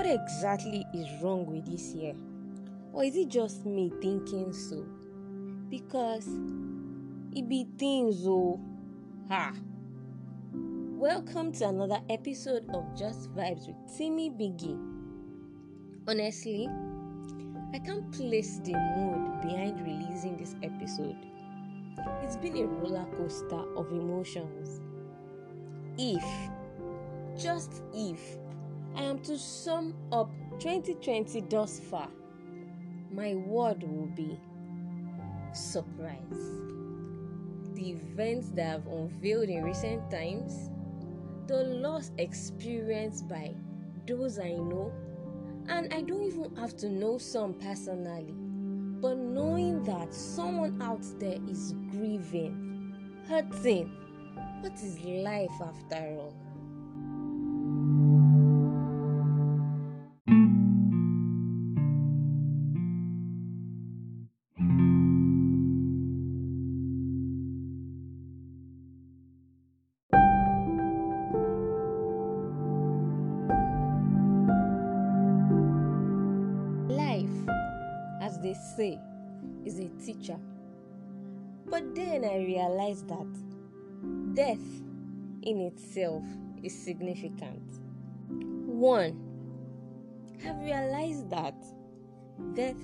what exactly is wrong with this year? Or is it just me thinking so? Because it be things, oh. Ha! Welcome to another episode of Just Vibes with Timiibigi. Honestly, I can't place the mood behind releasing this episode. It's been a roller coaster of emotions. If, just if, I am to sum up 2020 thus far, my word will be surprise. The events that have unveiled in recent times, the loss experienced by those I know, and I don't even have to know some personally, but knowing that someone out there is grieving, hurting, what is life after all? They say, is a teacher. But then I realized that death in itself is significant. One, have realized that death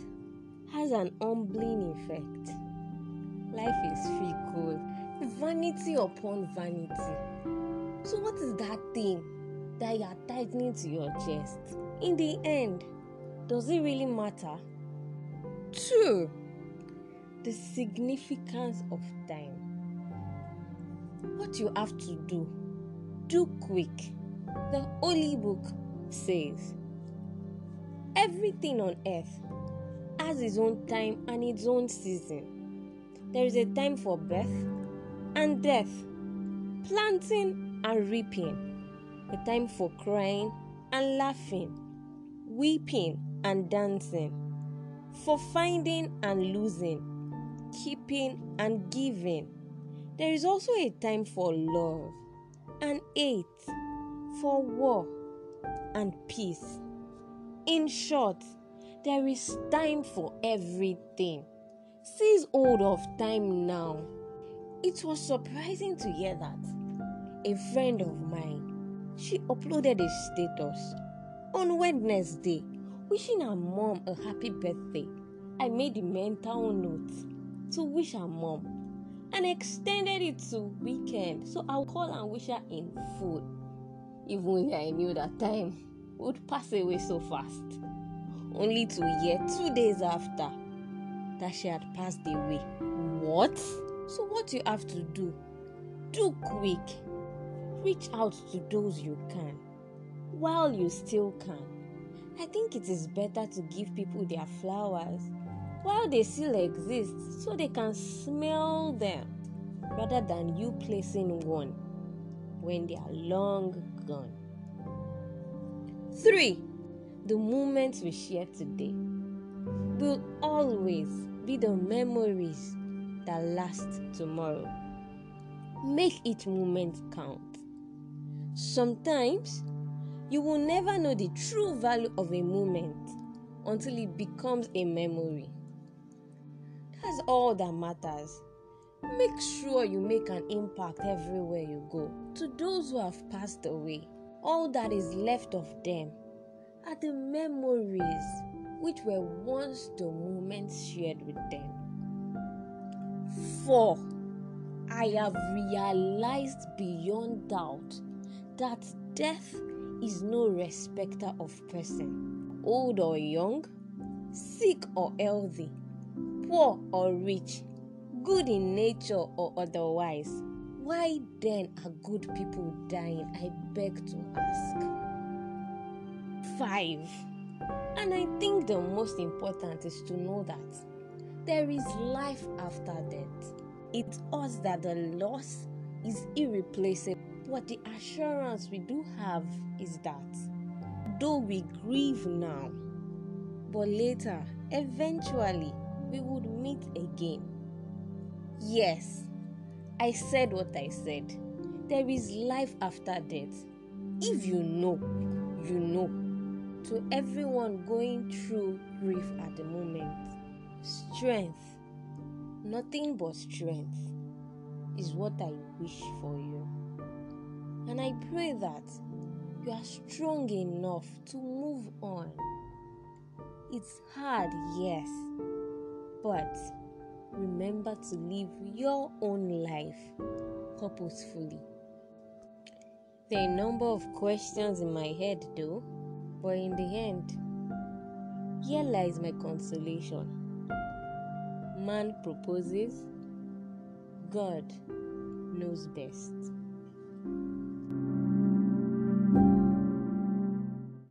has an humbling effect. Life is fickle, vanity upon vanity. So, what is that thing that you are tightening to your chest? In the end, does it really matter? Two, the significance of time. What you have to do, do quick. The Holy Book says everything on earth has its own time and its own season. There is a time for birth and death, planting and reaping, a time for crying and laughing, weeping and dancing for finding and losing, keeping and giving. There is also a time for love, and eight for war and peace. In short, there is time for everything. Seize hold of time now. It was surprising to hear that a friend of mine, she uploaded a status on Wednesday wishing her mom a happy birthday. I made a mental note to wish her mom and extended it to weekend so I'll call and wish her in full. Even though I knew that time would pass away so fast. Only to hear two days after that she had passed away. What? So, what you have to do? Do quick. Reach out to those you can while you still can I think it is better to give people their flowers while they still exist so they can smell them rather than you placing one when they are long gone. 3. The moments we share today will always be the memories that last tomorrow. Make each moment count. Sometimes you will never know the true value of a moment until it becomes a memory. That's all that matters. Make sure you make an impact everywhere you go. To those who have passed away, all that is left of them are the memories which were once the moments shared with them. 4. I have realized beyond doubt that death is no respecter of person, old or young, sick or healthy, poor or rich, good in nature or otherwise. Why then are good people dying? I beg to ask. 5. And I think the most important is to know that there is life after death. It's us that the loss is irreplaceable. But the assurance we do have is that though we grieve now, but later, eventually, we would meet again. Yes, I said what I said. There is life after death. If you know, you know. to everyone going through grief at the moment strength, nothing but strength, is what I wish for you. And I pray that you are strong enough to move on. It's hard, yes, but remember to live your own life purposefully. There are a number of questions in my head though, but in the end, here lies my consolation. Man proposes, God knows best.